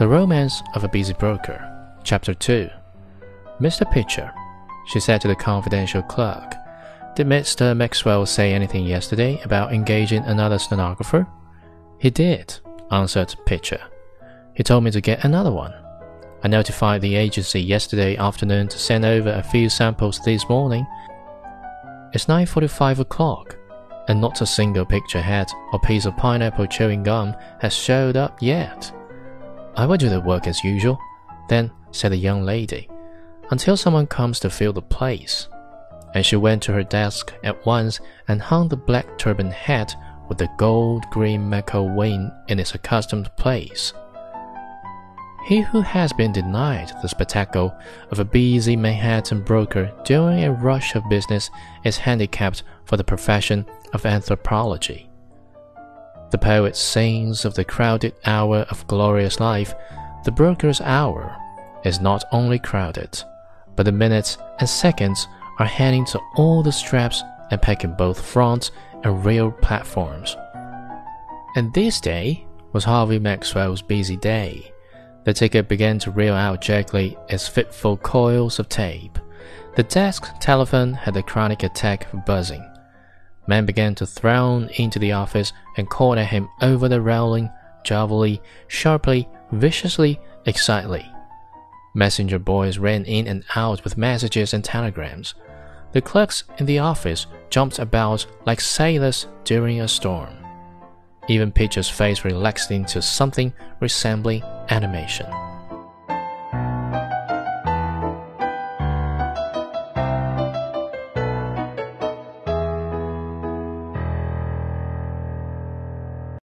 The Romance of a Busy Broker, Chapter 2. Mr. Pitcher, she said to the confidential clerk, did Mr. Maxwell say anything yesterday about engaging another stenographer? He did, answered Pitcher. He told me to get another one. I notified the agency yesterday afternoon to send over a few samples this morning. It's 9.45 o'clock, and not a single picture hat or piece of pineapple chewing gum has showed up yet. I will do the work as usual, then, said the young lady, until someone comes to fill the place. And she went to her desk at once and hung the black turban hat with the gold green macaw wing in its accustomed place. He who has been denied the spectacle of a busy Manhattan broker during a rush of business is handicapped for the profession of anthropology. The poet sings of the crowded hour of glorious life. The broker's hour is not only crowded, but the minutes and seconds are hanging to all the straps and packing both front and rear platforms. And this day was Harvey Maxwell's busy day. The ticker began to reel out jerkily as fitful coils of tape. The desk telephone had a chronic attack of buzzing. Men began to throng into the office and called at him over the railing, jovially, sharply, viciously, excitedly. Messenger boys ran in and out with messages and telegrams. The clerks in the office jumped about like sailors during a storm. Even Pitcher's face relaxed into something resembling animation.